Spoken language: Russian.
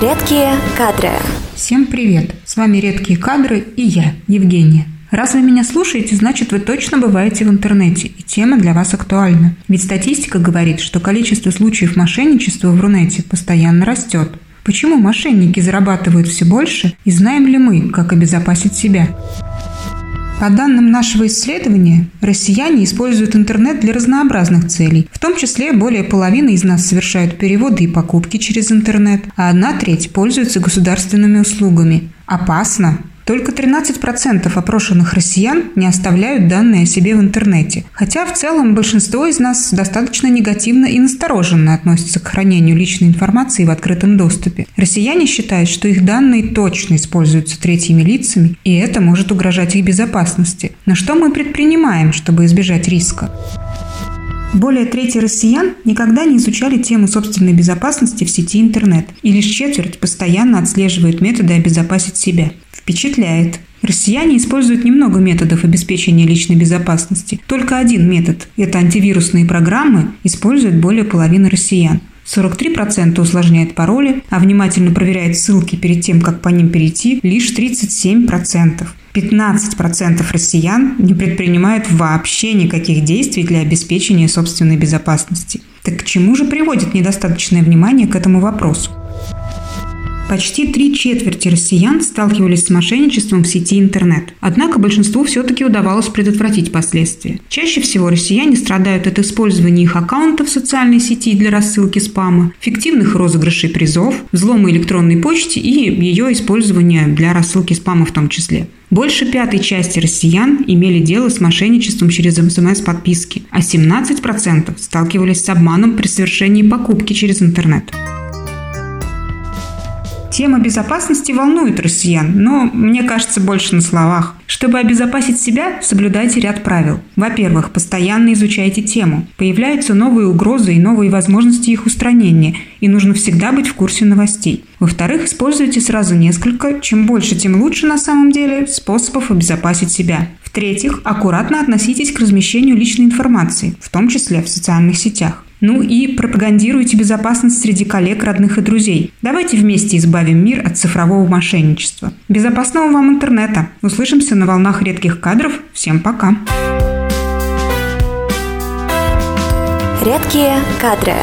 Редкие кадры. Всем привет! С вами «Редкие кадры» и я, Евгения. Раз вы меня слушаете, значит вы точно бываете в интернете, и тема для вас актуальна. Ведь статистика говорит, что количество случаев мошенничества в Рунете постоянно растет. Почему мошенники зарабатывают все больше, и знаем ли мы, как обезопасить себя? По данным нашего исследования, россияне используют интернет для разнообразных целей. В том числе более половины из нас совершают переводы и покупки через интернет, а одна треть пользуются государственными услугами. Опасно, только 13% опрошенных россиян не оставляют данные о себе в интернете. Хотя в целом большинство из нас достаточно негативно и настороженно относятся к хранению личной информации в открытом доступе. Россияне считают, что их данные точно используются третьими лицами, и это может угрожать их безопасности. Но что мы предпринимаем, чтобы избежать риска? Более трети россиян никогда не изучали тему собственной безопасности в сети интернет, и лишь четверть постоянно отслеживает методы обезопасить себя. Впечатляет. Россияне используют немного методов обеспечения личной безопасности. Только один метод – это антивирусные программы – используют более половины россиян. 43% усложняет пароли, а внимательно проверяет ссылки перед тем, как по ним перейти, лишь 37%. 15% россиян не предпринимают вообще никаких действий для обеспечения собственной безопасности. Так к чему же приводит недостаточное внимание к этому вопросу? Почти три четверти россиян сталкивались с мошенничеством в сети интернет. Однако большинству все-таки удавалось предотвратить последствия. Чаще всего россияне страдают от использования их аккаунтов в социальной сети для рассылки спама, фиктивных розыгрышей призов, взлома электронной почты и ее использования для рассылки спама в том числе. Больше пятой части россиян имели дело с мошенничеством через СМС-подписки, а 17% сталкивались с обманом при совершении покупки через интернет. Тема безопасности волнует россиян, но, мне кажется, больше на словах. Чтобы обезопасить себя, соблюдайте ряд правил. Во-первых, постоянно изучайте тему. Появляются новые угрозы и новые возможности их устранения, и нужно всегда быть в курсе новостей. Во-вторых, используйте сразу несколько, чем больше, тем лучше на самом деле, способов обезопасить себя. В-третьих, аккуратно относитесь к размещению личной информации, в том числе в социальных сетях. Ну и пропагандируйте безопасность среди коллег, родных и друзей. Давайте вместе избавим мир от цифрового мошенничества. Безопасного вам интернета. Услышимся на волнах редких кадров. Всем пока. Редкие кадры.